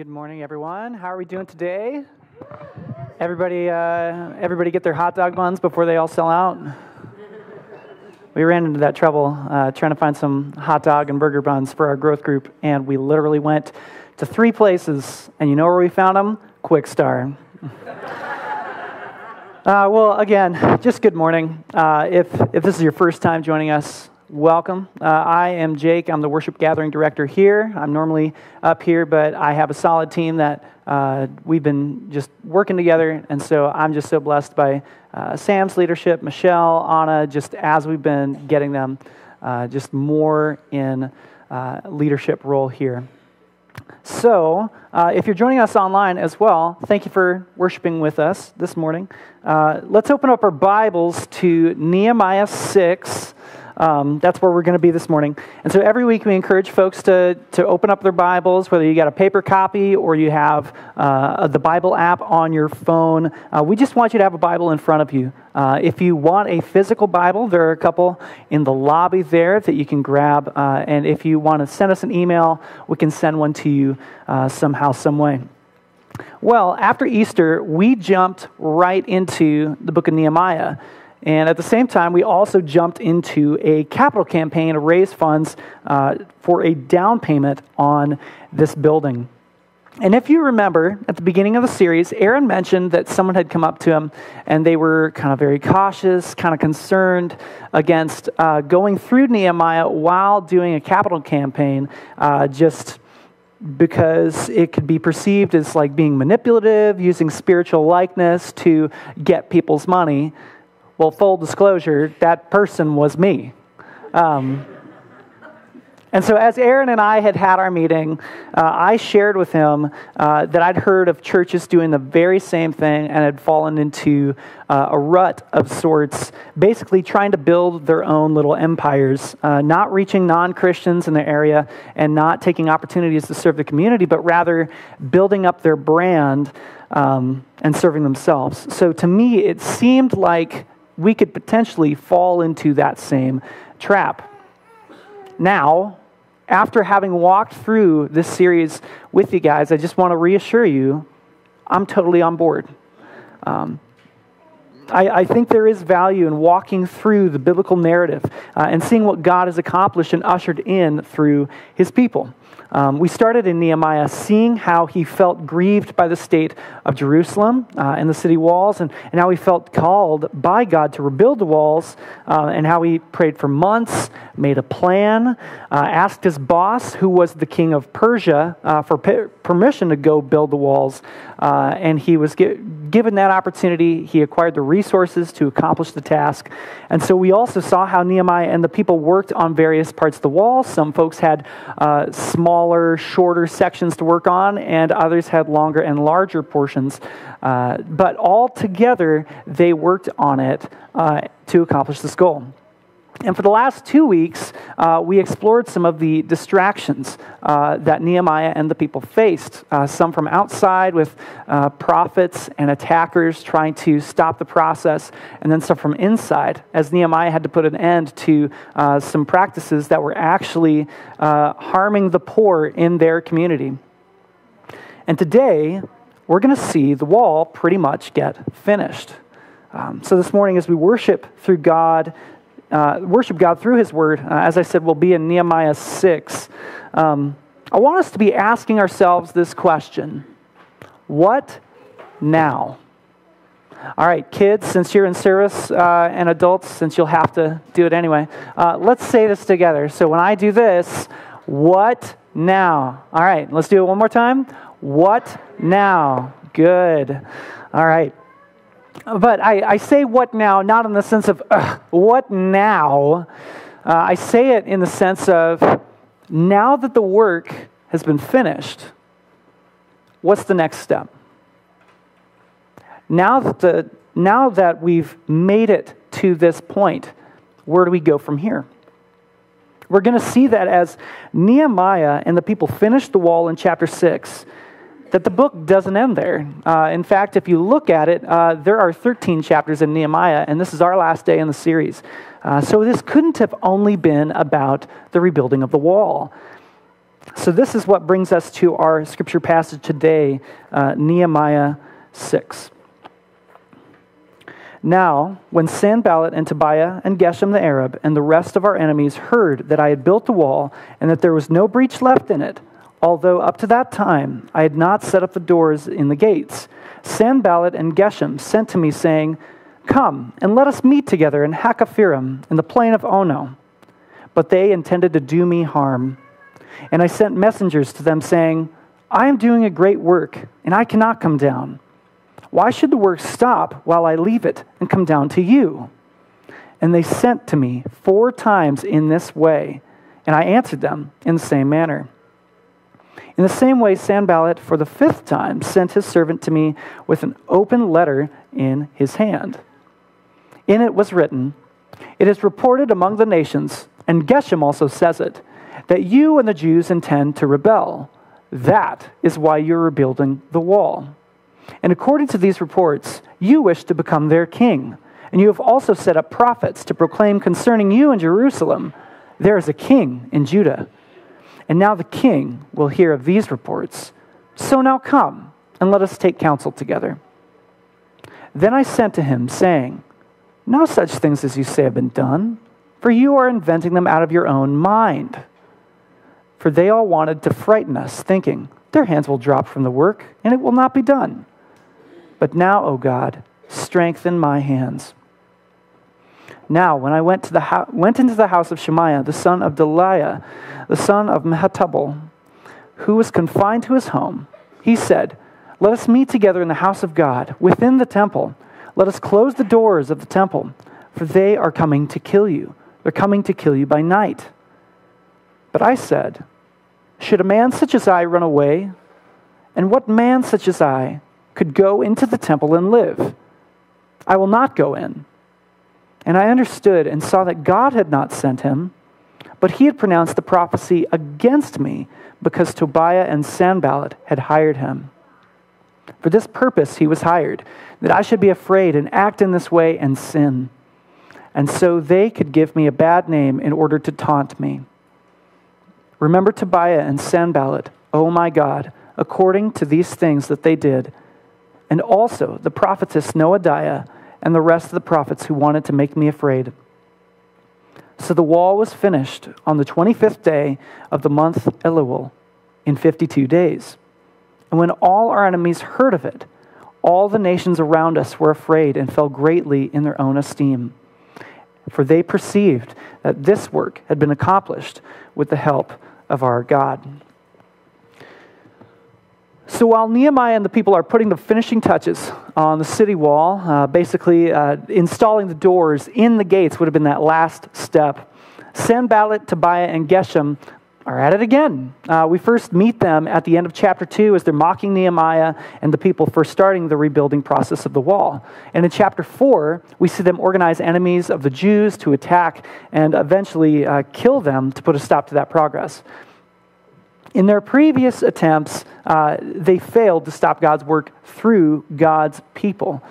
Good morning, everyone. How are we doing today? Everybody, uh, everybody get their hot dog buns before they all sell out. We ran into that trouble uh, trying to find some hot dog and burger buns for our growth group, and we literally went to three places. And you know where we found them? Quick Star. Uh, well, again, just good morning. Uh, if, if this is your first time joining us, welcome. Uh, I am Jake. I'm the worship gathering director here. I'm normally up here, but I have a solid team that uh, we've been just working together. And so I'm just so blessed by uh, Sam's leadership, Michelle, Anna, just as we've been getting them uh, just more in uh, leadership role here. So, uh, if you're joining us online as well, thank you for worshiping with us this morning. let's open up our Bibles to Nehemiah 6. Um, that's where we're going to be this morning. And so every week we encourage folks to, to open up their Bibles, whether you got a paper copy or you have uh, the Bible app on your phone. Uh, we just want you to have a Bible in front of you. Uh, if you want a physical Bible, there are a couple in the lobby there that you can grab. Uh, and if you want to send us an email, we can send one to you uh, somehow, some way. Well, after Easter, we jumped right into the book of Nehemiah. And at the same time, we also jumped into a capital campaign to raise funds uh, for a down payment on this building. And if you remember at the beginning of the series, Aaron mentioned that someone had come up to him and they were kind of very cautious, kind of concerned against uh, going through Nehemiah while doing a capital campaign, uh, just because it could be perceived as like being manipulative, using spiritual likeness to get people's money. Well, full disclosure, that person was me. Um, and so, as Aaron and I had had our meeting, uh, I shared with him uh, that I'd heard of churches doing the very same thing and had fallen into uh, a rut of sorts, basically trying to build their own little empires, uh, not reaching non Christians in the area and not taking opportunities to serve the community, but rather building up their brand um, and serving themselves. So, to me, it seemed like we could potentially fall into that same trap. Now, after having walked through this series with you guys, I just want to reassure you I'm totally on board. Um, I, I, think there is value in walking through the biblical narrative uh, and seeing what God has accomplished and ushered in through his people. Um, we started in Nehemiah seeing how he felt grieved by the state of Jerusalem uh, and the city walls, and, and how he felt called by God to rebuild the walls, uh, and how he prayed for months, made a plan, uh, asked his boss, who was the king of Persia, uh, for permission to go build the walls, uh, and he was given that opportunity. He acquired the resources to accomplish the task. And so we also saw how Nehemiah and the people worked on various parts of the wall. Some folks had uh, smaller, shorter sections to work on, and others had longer and larger portions. Uh, but all together, they worked on it uh, to accomplish this goal. And for the last two weeks, uh, we explored some of the distractions uh, that Nehemiah and the people faced. Uh, some from outside with uh, prophets and attackers trying to stop the process, and then some from inside as Nehemiah had to put an end to uh, some practices that were actually uh, harming the poor in their community. And today, we're going to see the wall pretty much get finished. Um, so, this morning, as we worship through God, uh, worship God through His Word, uh, as I said, will be in Nehemiah 6. Um, I want us to be asking ourselves this question What now? All right, kids, since you're in service, uh, and adults, since you'll have to do it anyway, uh, let's say this together. So when I do this, what now? All right, let's do it one more time. What now? Good. All right. But I, I say what now, not in the sense of what now. Uh, I say it in the sense of now that the work has been finished, what's the next step? Now that, the, now that we've made it to this point, where do we go from here? We're going to see that as Nehemiah and the people finished the wall in chapter 6 that the book doesn't end there. Uh, in fact, if you look at it, uh, there are 13 chapters in Nehemiah, and this is our last day in the series. Uh, so this couldn't have only been about the rebuilding of the wall. So, this is what brings us to our scripture passage today, uh, Nehemiah 6. Now, when Sanballat and Tobiah and Geshem the Arab and the rest of our enemies heard that I had built the wall and that there was no breach left in it, although up to that time I had not set up the doors in the gates, Sanballat and Geshem sent to me, saying, Come and let us meet together in Hakkephirim in the plain of Ono. But they intended to do me harm. And I sent messengers to them, saying, I am doing a great work, and I cannot come down. Why should the work stop while I leave it and come down to you? And they sent to me four times in this way, and I answered them in the same manner. In the same way, Sanballat, for the fifth time, sent his servant to me with an open letter in his hand. In it was written, It is reported among the nations, and Geshem also says it, that you and the Jews intend to rebel. That is why you're rebuilding the wall. And according to these reports, you wish to become their king. And you have also set up prophets to proclaim concerning you in Jerusalem, there is a king in Judah. And now the king will hear of these reports. So now come, and let us take counsel together. Then I sent to him, saying, No such things as you say have been done, for you are inventing them out of your own mind. For they all wanted to frighten us, thinking, Their hands will drop from the work, and it will not be done. But now, O God, strengthen my hands. Now, when I went, to the ho- went into the house of Shemaiah, the son of Delaiah, the son of Mehetabel, who was confined to his home, he said, Let us meet together in the house of God, within the temple. Let us close the doors of the temple, for they are coming to kill you. They're coming to kill you by night. But I said, Should a man such as I run away? And what man such as I could go into the temple and live. I will not go in. And I understood and saw that God had not sent him, but he had pronounced the prophecy against me because Tobiah and Sanballat had hired him. For this purpose he was hired, that I should be afraid and act in this way and sin. And so they could give me a bad name in order to taunt me. Remember Tobiah and Sanballat, O oh my God, according to these things that they did and also the prophetess Noadiah and the rest of the prophets who wanted to make me afraid. So the wall was finished on the 25th day of the month Elul in 52 days. And when all our enemies heard of it, all the nations around us were afraid and fell greatly in their own esteem. For they perceived that this work had been accomplished with the help of our God. So while Nehemiah and the people are putting the finishing touches on the city wall, uh, basically uh, installing the doors in the gates would have been that last step. Sanballat, Tobiah, and Geshem are at it again. Uh, we first meet them at the end of chapter 2 as they're mocking Nehemiah and the people for starting the rebuilding process of the wall. And in chapter 4, we see them organize enemies of the Jews to attack and eventually uh, kill them to put a stop to that progress. In their previous attempts, uh, they failed to stop God's work through God's people.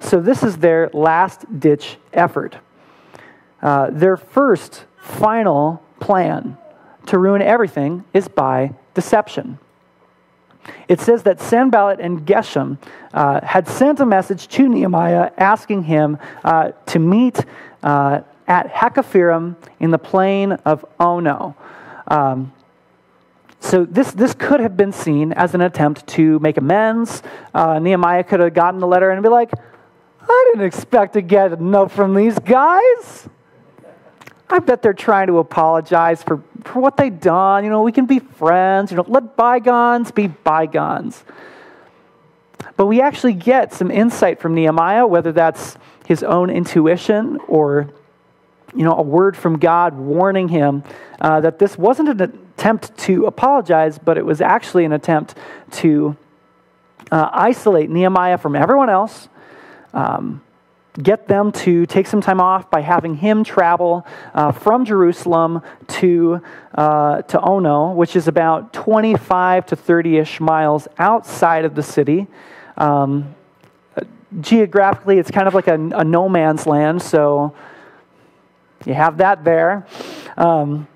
So, this is their last ditch effort. Uh, their first, final plan to ruin everything is by deception. It says that Sanballat and Geshem uh, had sent a message to Nehemiah asking him uh, to meet uh, at Hakkephirim in the plain of Ono. Um, so this, this could have been seen as an attempt to make amends. Uh, Nehemiah could have gotten the letter and be like, I didn't expect to get a note from these guys. I bet they're trying to apologize for, for what they've done. You know, we can be friends. You know, let bygones be bygones. But we actually get some insight from Nehemiah, whether that's his own intuition or you know, a word from God warning him uh, that this wasn't an attempt to apologize, but it was actually an attempt to uh, isolate Nehemiah from everyone else, um, get them to take some time off by having him travel uh, from Jerusalem to, uh, to Ono, which is about 25 to 30 ish miles outside of the city. Um, geographically, it's kind of like a, a no man's land, so you have that there. Um,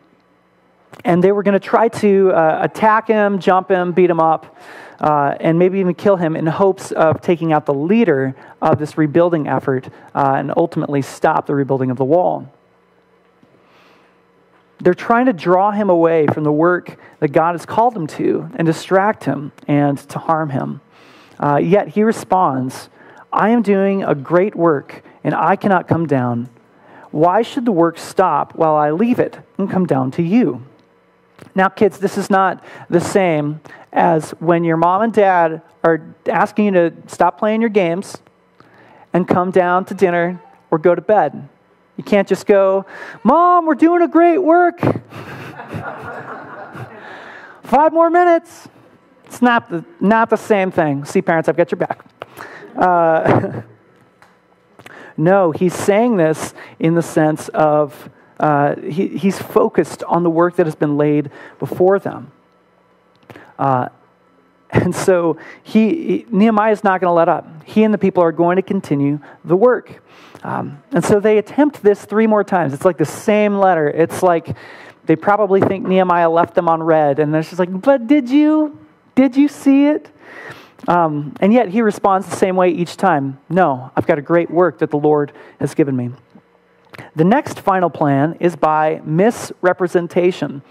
And they were going to try to uh, attack him, jump him, beat him up, uh, and maybe even kill him in hopes of taking out the leader of this rebuilding effort uh, and ultimately stop the rebuilding of the wall. They're trying to draw him away from the work that God has called him to and distract him and to harm him. Uh, yet he responds, I am doing a great work and I cannot come down. Why should the work stop while I leave it and come down to you? Now, kids, this is not the same as when your mom and dad are asking you to stop playing your games and come down to dinner or go to bed. You can't just go, Mom, we're doing a great work. Five more minutes. It's not the, not the same thing. See, parents, I've got your back. Uh, no, he's saying this in the sense of uh, he, he's focused on the work that has been laid before them. Uh, and so he, he Nehemiah is not going to let up. He and the people are going to continue the work. Um, and so they attempt this three more times. It's like the same letter. It's like they probably think Nehemiah left them on red, and they're just like, "But did you? Did you see it?" Um, and yet he responds the same way each time. No, I've got a great work that the Lord has given me. The next final plan is by misrepresentation.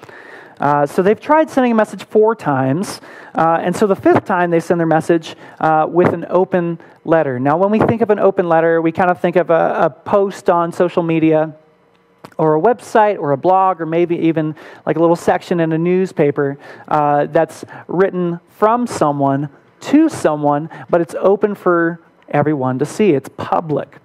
Uh, so they've tried sending a message four times, uh, and so the fifth time they send their message uh, with an open letter. Now, when we think of an open letter, we kind of think of a, a post on social media or a website or a blog or maybe even like a little section in a newspaper uh, that's written from someone to someone, but it's open for everyone to see. It's public.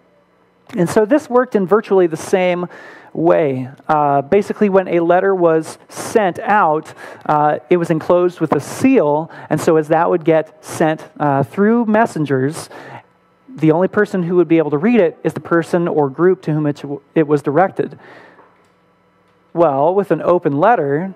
And so this worked in virtually the same way. Uh, basically, when a letter was sent out, uh, it was enclosed with a seal, and so as that would get sent uh, through messengers, the only person who would be able to read it is the person or group to whom it, it was directed. Well, with an open letter,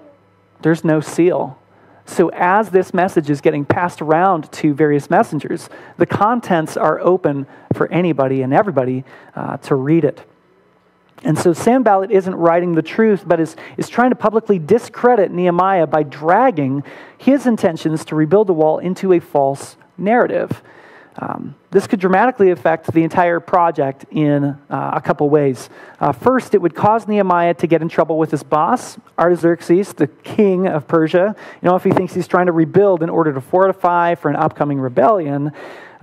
there's no seal. So, as this message is getting passed around to various messengers, the contents are open for anybody and everybody uh, to read it. And so Sanballat isn't writing the truth, but is, is trying to publicly discredit Nehemiah by dragging his intentions to rebuild the wall into a false narrative. Um, this could dramatically affect the entire project in uh, a couple ways. Uh, first, it would cause Nehemiah to get in trouble with his boss, Artaxerxes, the king of Persia. You know, if he thinks he's trying to rebuild in order to fortify for an upcoming rebellion,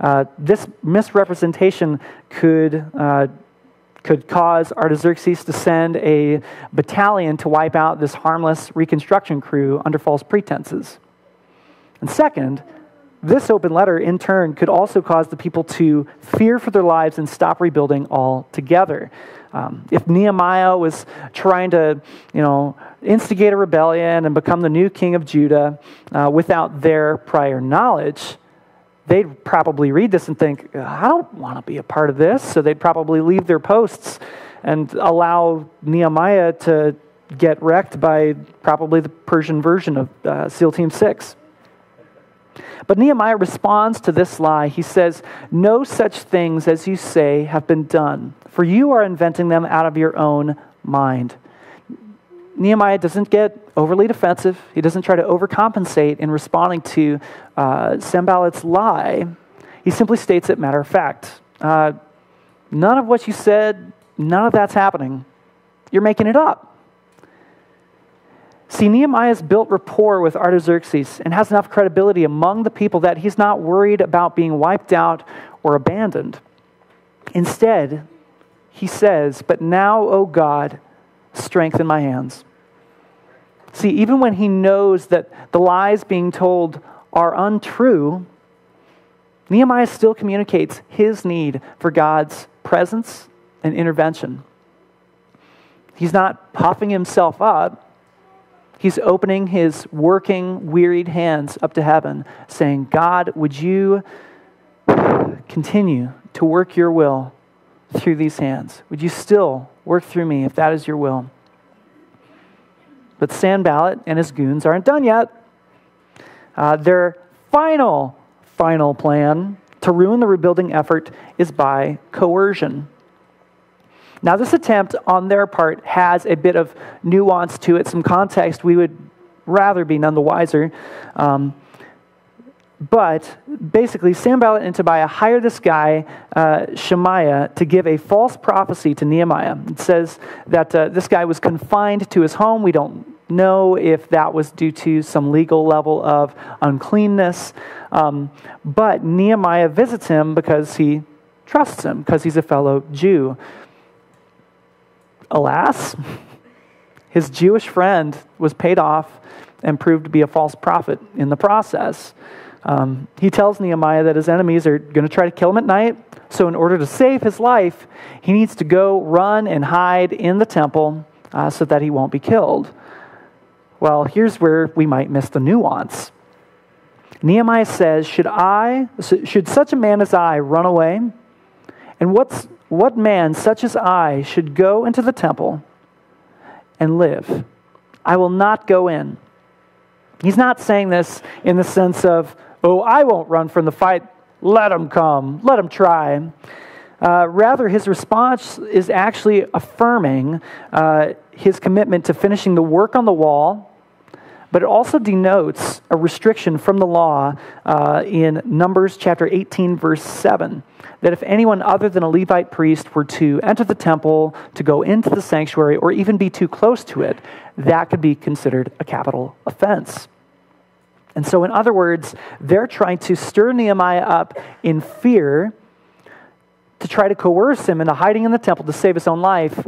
uh, this misrepresentation could uh, could cause Artaxerxes to send a battalion to wipe out this harmless reconstruction crew under false pretenses. And second, this open letter, in turn, could also cause the people to fear for their lives and stop rebuilding altogether. Um, if Nehemiah was trying to, you know, instigate a rebellion and become the new king of Judah uh, without their prior knowledge, they'd probably read this and think, I don't want to be a part of this. So they'd probably leave their posts and allow Nehemiah to get wrecked by probably the Persian version of uh, SEAL Team 6. But Nehemiah responds to this lie. He says, No such things as you say have been done, for you are inventing them out of your own mind. Nehemiah doesn't get overly defensive. He doesn't try to overcompensate in responding to uh, Sanballat's lie. He simply states it matter of fact. Uh, none of what you said, none of that's happening. You're making it up. See, Nehemiah's built rapport with Artaxerxes and has enough credibility among the people that he's not worried about being wiped out or abandoned. Instead, he says, But now, O God, strengthen my hands. See, even when he knows that the lies being told are untrue, Nehemiah still communicates his need for God's presence and intervention. He's not puffing himself up. He's opening his working, wearied hands up to heaven, saying, God, would you continue to work your will through these hands? Would you still work through me if that is your will? But Sanballat and his goons aren't done yet. Uh, their final, final plan to ruin the rebuilding effort is by coercion. Now, this attempt on their part has a bit of nuance to it, some context we would rather be none the wiser. Um, but basically, Sanballat and Tobiah hire this guy, uh, Shemaiah, to give a false prophecy to Nehemiah. It says that uh, this guy was confined to his home. We don't know if that was due to some legal level of uncleanness. Um, but Nehemiah visits him because he trusts him, because he's a fellow Jew. Alas, his Jewish friend was paid off and proved to be a false prophet in the process. Um, he tells Nehemiah that his enemies are going to try to kill him at night. So, in order to save his life, he needs to go run and hide in the temple uh, so that he won't be killed. Well, here's where we might miss the nuance. Nehemiah says, Should I, should such a man as I run away? And what's, what man such as I should go into the temple and live? I will not go in. He's not saying this in the sense of, Oh, I won't run from the fight. Let him come. Let him try. Uh, rather, his response is actually affirming uh, his commitment to finishing the work on the wall, but it also denotes a restriction from the law uh, in Numbers chapter 18, verse 7, that if anyone other than a Levite priest were to enter the temple, to go into the sanctuary, or even be too close to it, that could be considered a capital offense. And so, in other words, they're trying to stir Nehemiah up in fear to try to coerce him into hiding in the temple to save his own life,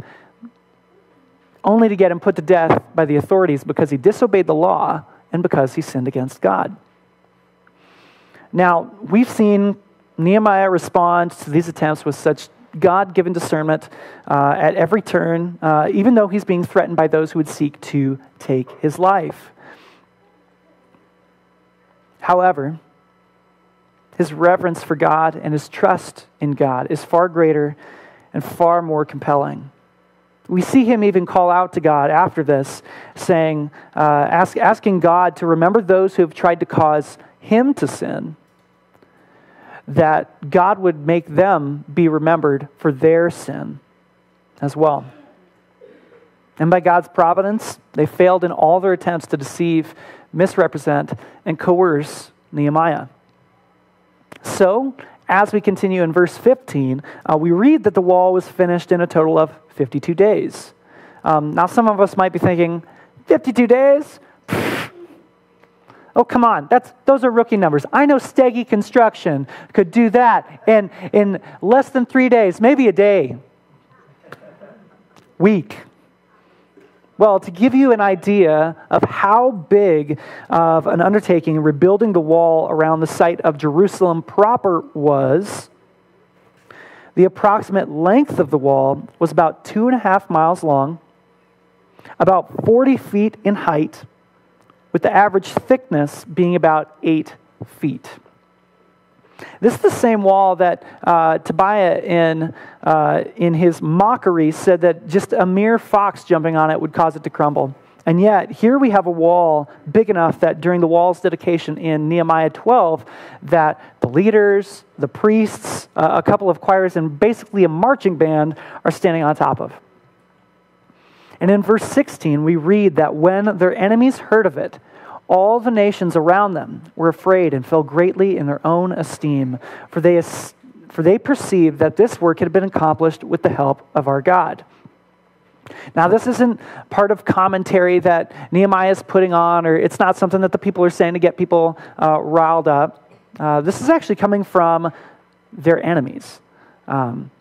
only to get him put to death by the authorities because he disobeyed the law and because he sinned against God. Now, we've seen Nehemiah respond to these attempts with such God given discernment uh, at every turn, uh, even though he's being threatened by those who would seek to take his life. However, his reverence for God and his trust in God is far greater and far more compelling. We see him even call out to God after this, saying, uh, ask, asking God to remember those who have tried to cause him to sin, that God would make them be remembered for their sin as well. And by God's providence, they failed in all their attempts to deceive misrepresent, and coerce Nehemiah. So, as we continue in verse 15, uh, we read that the wall was finished in a total of 52 days. Um, now, some of us might be thinking, 52 days? Oh, come on. That's, those are rookie numbers. I know Steggy Construction could do that in, in less than three days, maybe a day, week. Well, to give you an idea of how big of an undertaking rebuilding the wall around the site of Jerusalem proper was, the approximate length of the wall was about two and a half miles long, about 40 feet in height, with the average thickness being about eight feet. This is the same wall that uh, Tobiah, in, uh, in his mockery, said that just a mere fox jumping on it would cause it to crumble. And yet, here we have a wall big enough that during the wall's dedication in Nehemiah 12, that the leaders, the priests, uh, a couple of choirs, and basically a marching band are standing on top of. And in verse 16, we read that when their enemies heard of it, all the nations around them were afraid and fell greatly in their own esteem, for they, for they perceived that this work had been accomplished with the help of our God. Now, this isn't part of commentary that Nehemiah is putting on, or it's not something that the people are saying to get people uh, riled up. Uh, this is actually coming from their enemies. Um,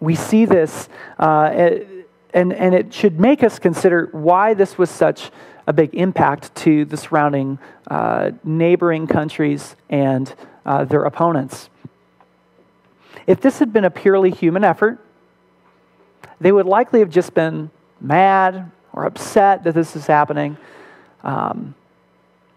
we see this, uh, and, and it should make us consider why this was such a big impact to the surrounding uh, neighboring countries and uh, their opponents. If this had been a purely human effort, they would likely have just been mad or upset that this is happening. Um,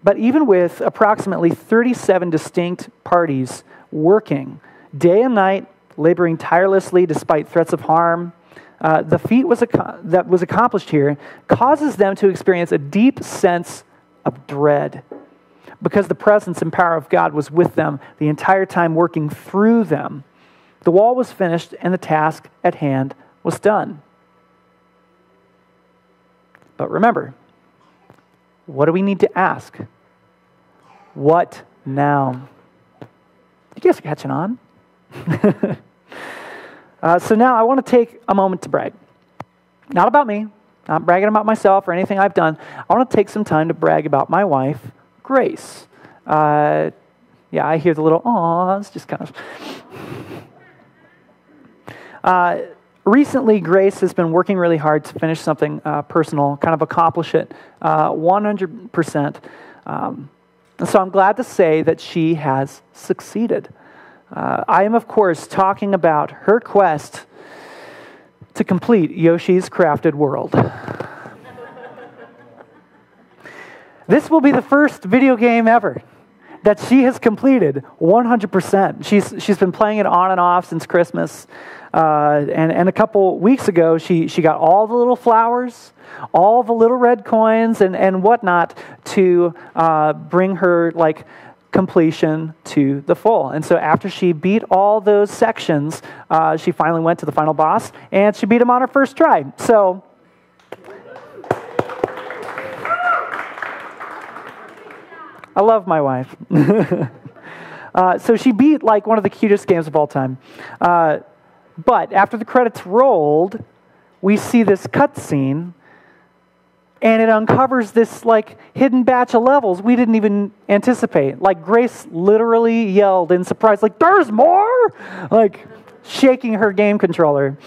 but even with approximately 37 distinct parties working day and night, laboring tirelessly despite threats of harm, uh, the feat was ac- that was accomplished here causes them to experience a deep sense of dread because the presence and power of God was with them the entire time, working through them. The wall was finished, and the task at hand was done. But remember, what do we need to ask? What now? You guys are catching on? uh, so now I want to take a moment to brag. Not about me, not bragging about myself or anything I've done. I want to take some time to brag about my wife, Grace. Uh, yeah, I hear the little awws, just kind of. Uh, recently, Grace has been working really hard to finish something uh, personal, kind of accomplish it uh, 100%. Um, and so I'm glad to say that she has succeeded. Uh, I am, of course, talking about her quest to complete Yoshi's Crafted World. this will be the first video game ever that she has completed 100%. She's, she's been playing it on and off since Christmas. Uh, and, and a couple weeks ago, she, she got all the little flowers, all the little red coins, and, and whatnot to uh, bring her like completion to the full. And so after she beat all those sections, uh, she finally went to the final boss, and she beat him on her first try. So I love my wife. uh, so she beat like one of the cutest games of all time. Uh, but after the credits rolled, we see this cutscene, and it uncovers this like hidden batch of levels we didn't even anticipate. Like Grace literally yelled in surprise, like "There's more!" Like shaking her game controller.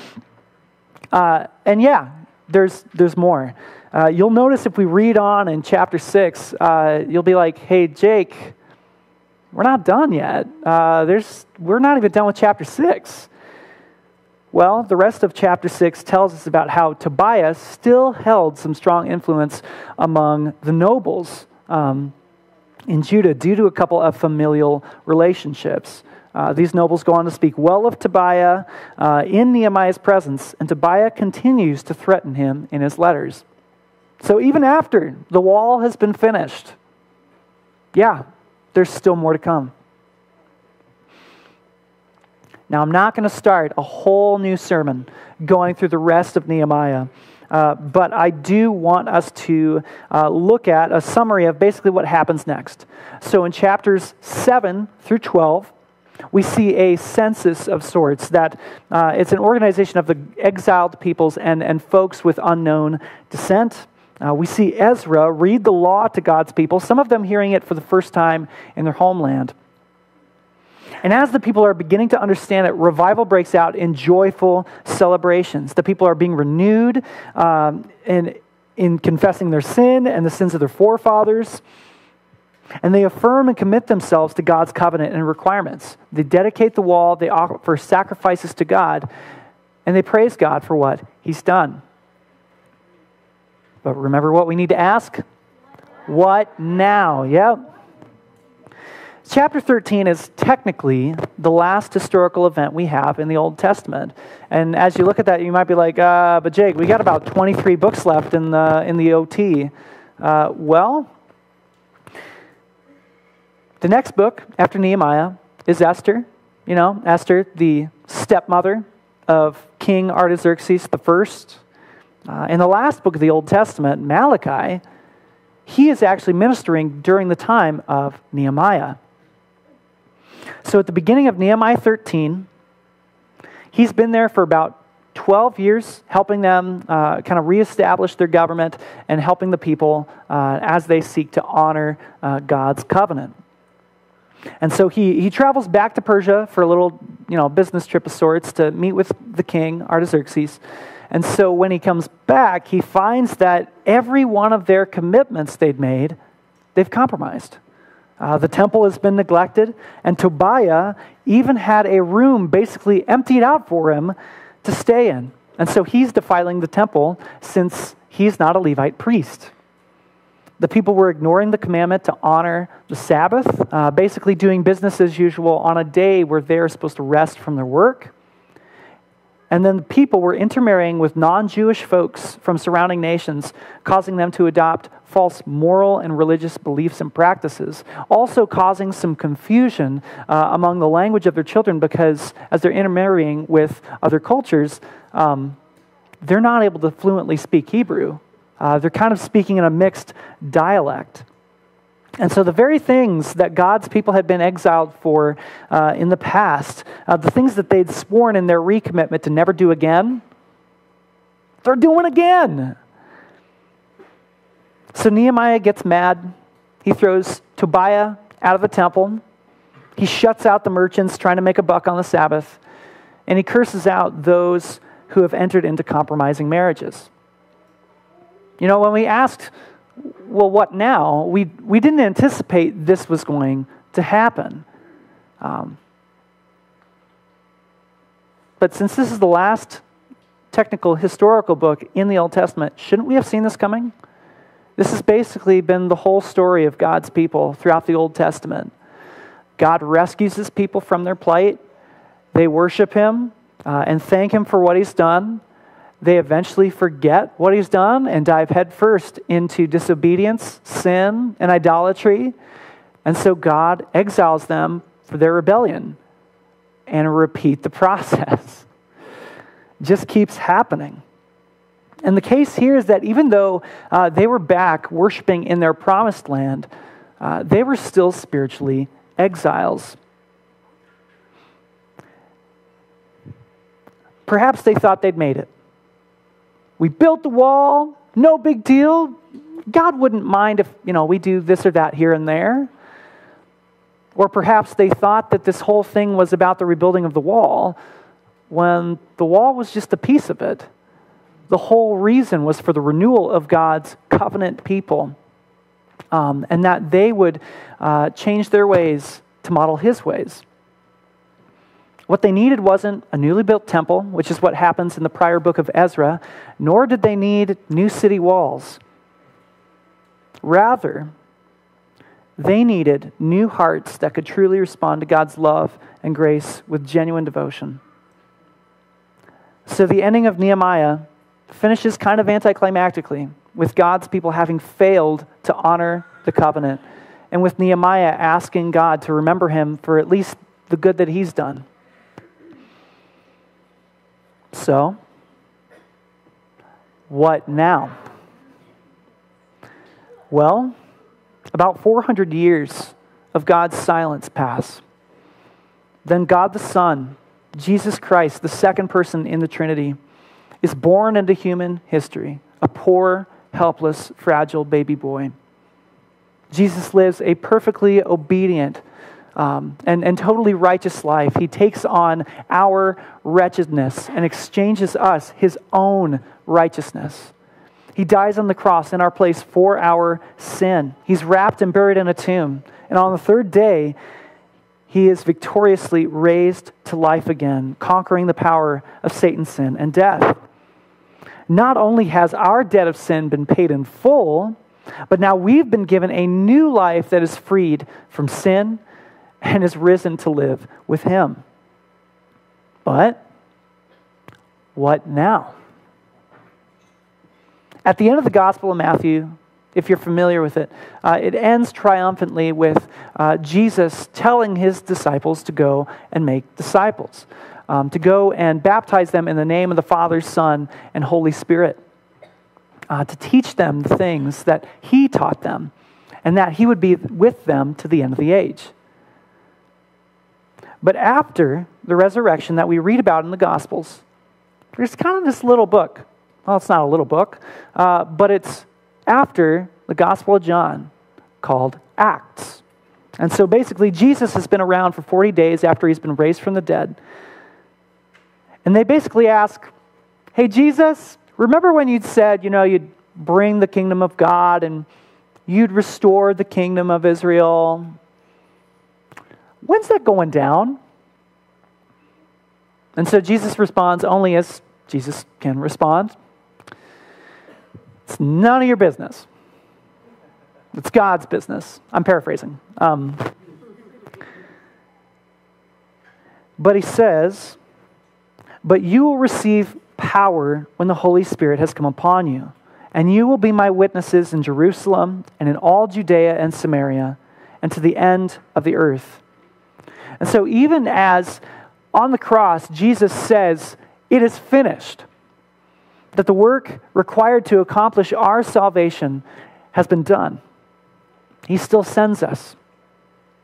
Uh, and yeah, there's there's more. Uh, you'll notice if we read on in chapter 6, uh, you'll be like, hey, Jake, we're not done yet. Uh, there's, we're not even done with chapter 6. Well, the rest of chapter 6 tells us about how Tobiah still held some strong influence among the nobles um, in Judah due to a couple of familial relationships. Uh, these nobles go on to speak well of Tobiah uh, in Nehemiah's presence, and Tobiah continues to threaten him in his letters. So even after the wall has been finished, yeah, there's still more to come. Now, I'm not going to start a whole new sermon going through the rest of Nehemiah, uh, but I do want us to uh, look at a summary of basically what happens next. So, in chapters 7 through 12, we see a census of sorts that uh, it's an organization of the exiled peoples and, and folks with unknown descent. Uh, we see Ezra read the law to God's people, some of them hearing it for the first time in their homeland. And as the people are beginning to understand it, revival breaks out in joyful celebrations. The people are being renewed um, in, in confessing their sin and the sins of their forefathers. And they affirm and commit themselves to God's covenant and requirements. They dedicate the wall, they offer sacrifices to God, and they praise God for what He's done. But remember what we need to ask? What now? Yep. Chapter 13 is technically the last historical event we have in the Old Testament. And as you look at that, you might be like, uh, but Jake, we got about 23 books left in the, in the OT. Uh, well, the next book after Nehemiah is Esther. You know, Esther, the stepmother of King Artaxerxes I. Uh, in the last book of the Old Testament, Malachi, he is actually ministering during the time of Nehemiah. So at the beginning of Nehemiah 13, he's been there for about 12 years, helping them uh, kind of reestablish their government and helping the people uh, as they seek to honor uh, God's covenant. And so he, he travels back to Persia for a little you know, business trip of sorts to meet with the king, Artaxerxes. And so when he comes back, he finds that every one of their commitments they'd made, they've compromised. Uh, the temple has been neglected, and Tobiah even had a room basically emptied out for him to stay in. And so he's defiling the temple since he's not a Levite priest. The people were ignoring the commandment to honor the Sabbath, uh, basically doing business as usual on a day where they're supposed to rest from their work. And then the people were intermarrying with non Jewish folks from surrounding nations, causing them to adopt false moral and religious beliefs and practices, also causing some confusion uh, among the language of their children because as they're intermarrying with other cultures, um, they're not able to fluently speak Hebrew. Uh, they're kind of speaking in a mixed dialect. And so, the very things that God's people had been exiled for uh, in the past, uh, the things that they'd sworn in their recommitment to never do again, they're doing again. So, Nehemiah gets mad. He throws Tobiah out of the temple. He shuts out the merchants trying to make a buck on the Sabbath. And he curses out those who have entered into compromising marriages. You know, when we asked, well, what now? We, we didn't anticipate this was going to happen. Um, but since this is the last technical historical book in the Old Testament, shouldn't we have seen this coming? This has basically been the whole story of God's people throughout the Old Testament. God rescues his people from their plight, they worship him uh, and thank him for what he's done. They eventually forget what he's done and dive headfirst into disobedience, sin, and idolatry. And so God exiles them for their rebellion and repeat the process. Just keeps happening. And the case here is that even though uh, they were back worshiping in their promised land, uh, they were still spiritually exiles. Perhaps they thought they'd made it. We built the wall, no big deal. God wouldn't mind if, you know, we do this or that here and there. Or perhaps they thought that this whole thing was about the rebuilding of the wall when the wall was just a piece of it. The whole reason was for the renewal of God's covenant people um, and that they would uh, change their ways to model his ways. What they needed wasn't a newly built temple, which is what happens in the prior book of Ezra, nor did they need new city walls. Rather, they needed new hearts that could truly respond to God's love and grace with genuine devotion. So the ending of Nehemiah finishes kind of anticlimactically, with God's people having failed to honor the covenant, and with Nehemiah asking God to remember him for at least the good that he's done. So, what now? Well, about 400 years of God's silence pass. Then God the Son, Jesus Christ, the second person in the Trinity, is born into human history, a poor, helpless, fragile baby boy. Jesus lives a perfectly obedient, um, and, and totally righteous life. He takes on our wretchedness and exchanges us his own righteousness. He dies on the cross in our place for our sin. He's wrapped and buried in a tomb. And on the third day, he is victoriously raised to life again, conquering the power of Satan's sin and death. Not only has our debt of sin been paid in full, but now we've been given a new life that is freed from sin and is risen to live with him. But what now? At the end of the Gospel of Matthew, if you're familiar with it, uh, it ends triumphantly with uh, Jesus telling his disciples to go and make disciples, um, to go and baptize them in the name of the Father, Son, and Holy Spirit, uh, to teach them the things that he taught them, and that he would be with them to the end of the age. But after the resurrection that we read about in the Gospels, there's kind of this little book. Well, it's not a little book, uh, but it's after the Gospel of John called Acts. And so basically, Jesus has been around for 40 days after he's been raised from the dead. And they basically ask, Hey, Jesus, remember when you'd said, you know, you'd bring the kingdom of God and you'd restore the kingdom of Israel? When's that going down? And so Jesus responds only as Jesus can respond. It's none of your business. It's God's business. I'm paraphrasing. Um, but he says, But you will receive power when the Holy Spirit has come upon you, and you will be my witnesses in Jerusalem and in all Judea and Samaria and to the end of the earth. And so, even as on the cross, Jesus says, It is finished, that the work required to accomplish our salvation has been done. He still sends us.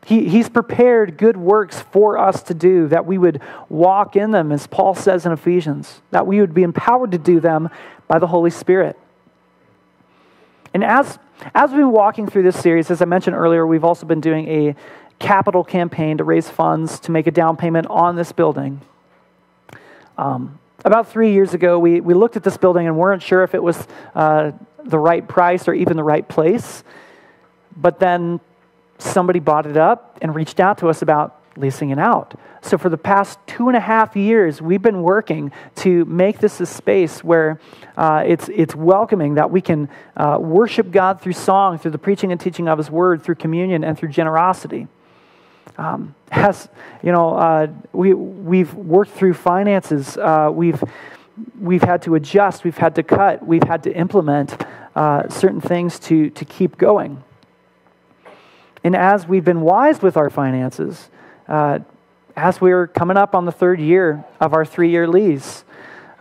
He, he's prepared good works for us to do, that we would walk in them, as Paul says in Ephesians, that we would be empowered to do them by the Holy Spirit. And as, as we've been walking through this series, as I mentioned earlier, we've also been doing a capital campaign to raise funds to make a down payment on this building. Um, about three years ago, we, we looked at this building and weren't sure if it was uh, the right price or even the right place. But then somebody bought it up and reached out to us about leasing it out. So, for the past two and a half years, we've been working to make this a space where uh, it's, it's welcoming, that we can uh, worship God through song, through the preaching and teaching of His Word, through communion, and through generosity. Um, has you know uh, we we've worked through finances. Uh, we've we've had to adjust. We've had to cut. We've had to implement uh, certain things to to keep going. And as we've been wise with our finances, uh, as we're coming up on the third year of our three-year lease,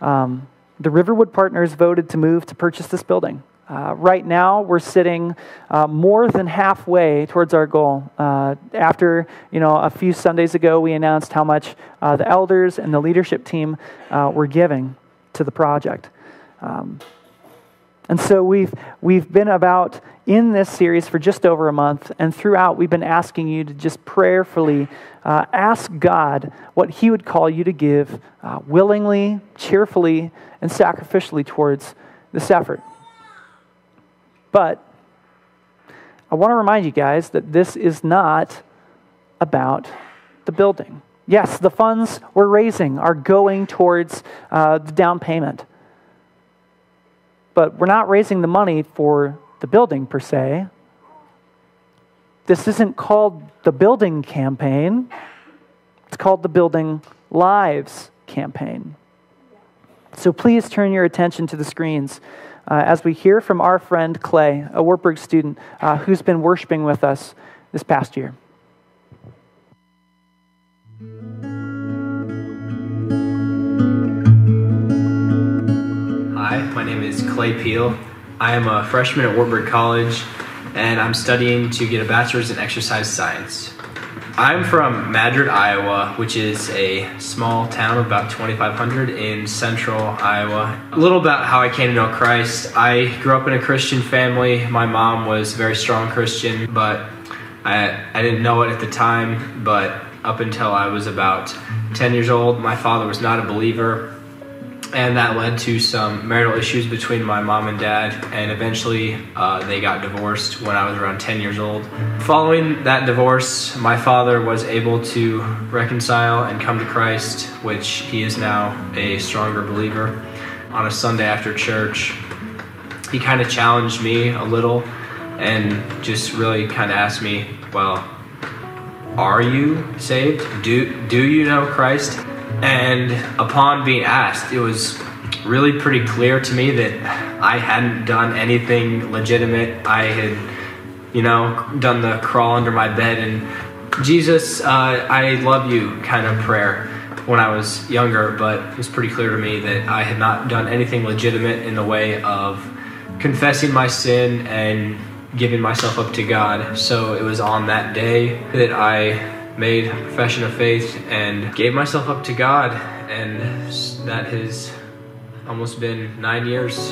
um, the Riverwood Partners voted to move to purchase this building. Uh, right now, we're sitting uh, more than halfway towards our goal. Uh, after you know, a few Sundays ago, we announced how much uh, the elders and the leadership team uh, were giving to the project. Um, and so we've, we've been about in this series for just over a month, and throughout, we've been asking you to just prayerfully uh, ask God what He would call you to give willingly, cheerfully, and sacrificially towards this effort. But I want to remind you guys that this is not about the building. Yes, the funds we're raising are going towards uh, the down payment. But we're not raising the money for the building per se. This isn't called the building campaign, it's called the Building Lives campaign. So please turn your attention to the screens uh, as we hear from our friend Clay, a Wartburg student uh, who's been worshiping with us this past year. Hi, my name is Clay Peel. I am a freshman at Wartburg College, and I'm studying to get a bachelor's in exercise science. I'm from Madrid, Iowa, which is a small town of about 2,500 in central Iowa. A little about how I came to know Christ. I grew up in a Christian family. My mom was a very strong Christian, but I, I didn't know it at the time. But up until I was about 10 years old, my father was not a believer and that led to some marital issues between my mom and dad. And eventually uh, they got divorced when i was around 10 years old. Following that divorce my father was able to reconcile and come to christ which he is now a stronger believer. On a sunday after church he kind of challenged me a little and just really kind of asked me well are you saved? Do do you know christ and upon being asked, it was really pretty clear to me that I hadn't done anything legitimate. I had, you know, done the crawl under my bed and Jesus, uh, I love you kind of prayer when I was younger, but it was pretty clear to me that I had not done anything legitimate in the way of confessing my sin and giving myself up to God. So it was on that day that I made a profession of faith and gave myself up to God. And that has almost been nine years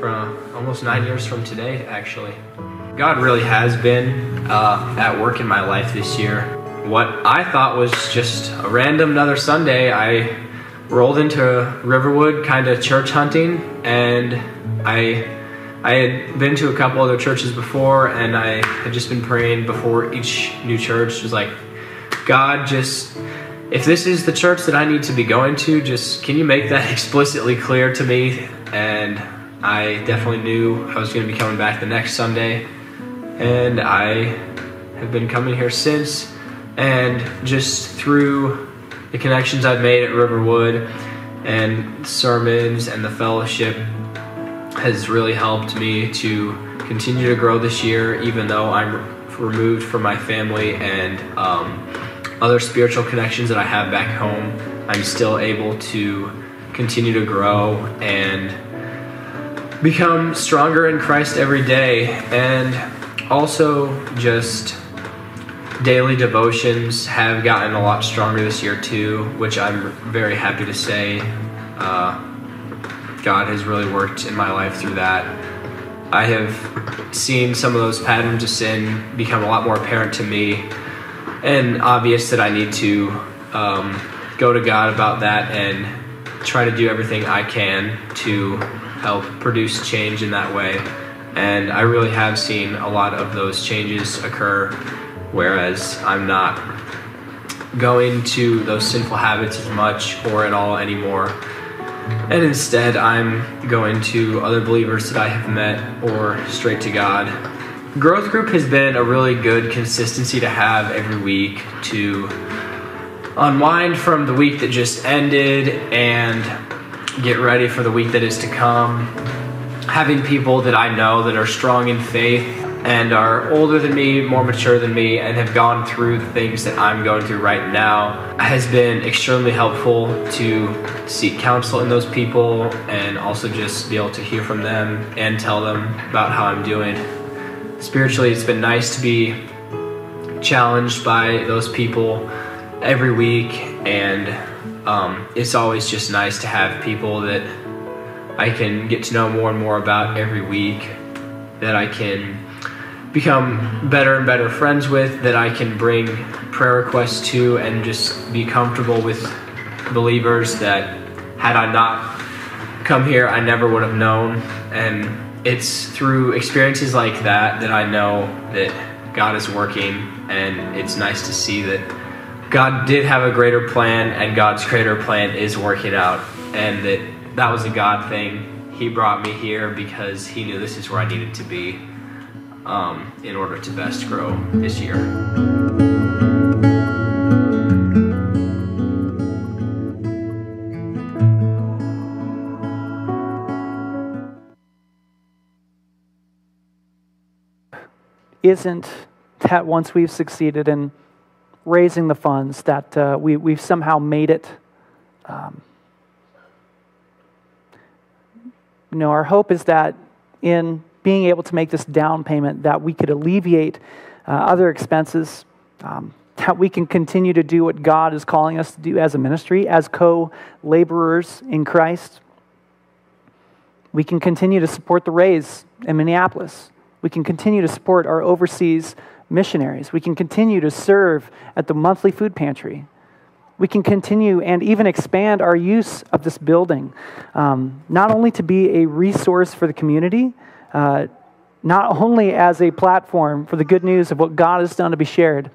from almost nine years from today, actually. God really has been uh, at work in my life this year. What I thought was just a random another Sunday, I rolled into Riverwood, kind of church hunting, and I I had been to a couple other churches before, and I had just been praying before each new church. Was like, God, just if this is the church that I need to be going to, just can you make that explicitly clear to me? And I definitely knew I was going to be coming back the next Sunday. And I have been coming here since. And just through the connections I've made at Riverwood and sermons and the fellowship has really helped me to continue to grow this year, even though I'm removed from my family and um, other spiritual connections that I have back home, I'm still able to continue to grow and become stronger in Christ every day and also just daily devotions have gotten a lot stronger this year too, which I'm very happy to say. Uh, God has really worked in my life through that. I have seen some of those patterns of sin become a lot more apparent to me, and obvious that I need to um, go to God about that and try to do everything I can to help produce change in that way. And I really have seen a lot of those changes occur, whereas I'm not going to those sinful habits as much or at all anymore. And instead, I'm going to other believers that I have met or straight to God. Growth group has been a really good consistency to have every week to unwind from the week that just ended and get ready for the week that is to come. Having people that I know that are strong in faith and are older than me, more mature than me, and have gone through the things that I'm going through right now has been extremely helpful to seek counsel in those people and also just be able to hear from them and tell them about how I'm doing. Spiritually, it's been nice to be challenged by those people every week, and um, it's always just nice to have people that I can get to know more and more about every week, that I can become better and better friends with, that I can bring prayer requests to, and just be comfortable with believers that had I not come here, I never would have known. And it's through experiences like that that I know that God is working, and it's nice to see that God did have a greater plan, and God's greater plan is working out, and that that was a God thing. He brought me here because He knew this is where I needed to be um, in order to best grow this year. Isn't that once we've succeeded in raising the funds, that uh, we, we've somehow made it? Um, you know, our hope is that in being able to make this down payment, that we could alleviate uh, other expenses, um, that we can continue to do what God is calling us to do as a ministry, as co laborers in Christ. We can continue to support the Rays in Minneapolis. We can continue to support our overseas missionaries. We can continue to serve at the monthly food pantry. We can continue and even expand our use of this building, um, not only to be a resource for the community, uh, not only as a platform for the good news of what God has done to be shared,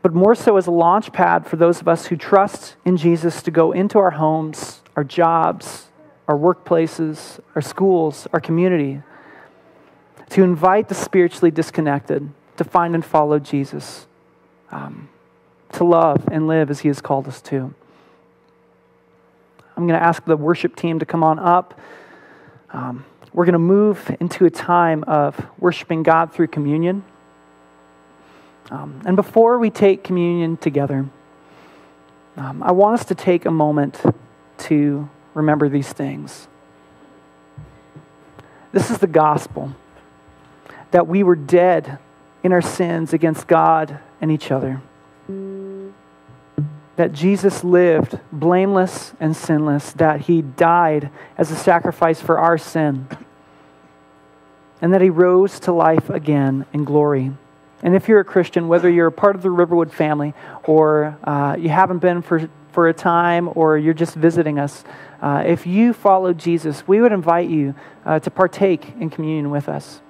but more so as a launch pad for those of us who trust in Jesus to go into our homes, our jobs, our workplaces, our schools, our community, to invite the spiritually disconnected to find and follow Jesus, um, to love and live as He has called us to. I'm going to ask the worship team to come on up. Um, we're going to move into a time of worshiping God through communion. Um, and before we take communion together, um, I want us to take a moment to remember these things. This is the gospel that we were dead in our sins against God and each other. That Jesus lived blameless and sinless, that he died as a sacrifice for our sin, and that he rose to life again in glory. And if you're a Christian, whether you're a part of the Riverwood family or uh, you haven't been for, for a time or you're just visiting us, uh, if you follow Jesus, we would invite you uh, to partake in communion with us.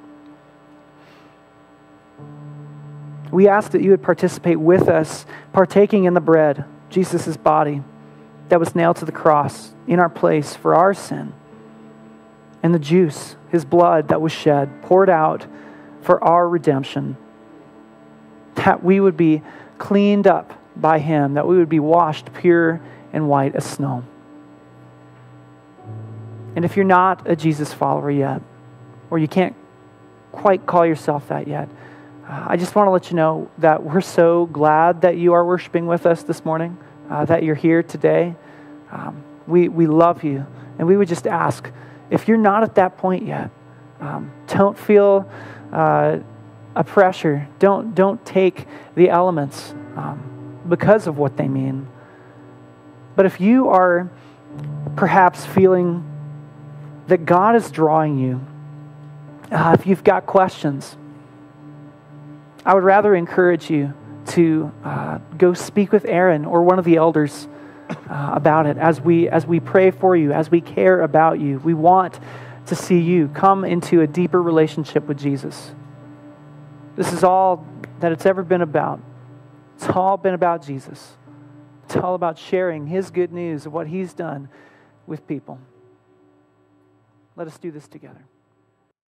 We ask that you would participate with us, partaking in the bread, Jesus' body that was nailed to the cross in our place for our sin, and the juice, his blood that was shed, poured out for our redemption, that we would be cleaned up by him, that we would be washed pure and white as snow. And if you're not a Jesus follower yet, or you can't quite call yourself that yet, I just want to let you know that we're so glad that you are worshiping with us this morning, uh, that you're here today. Um, we, we love you. And we would just ask if you're not at that point yet, um, don't feel uh, a pressure. Don't, don't take the elements um, because of what they mean. But if you are perhaps feeling that God is drawing you, uh, if you've got questions, I would rather encourage you to uh, go speak with Aaron or one of the elders uh, about it as we as we pray for you, as we care about you. We want to see you come into a deeper relationship with Jesus. This is all that it's ever been about. It's all been about Jesus. It's all about sharing his good news of what he's done with people. Let us do this together.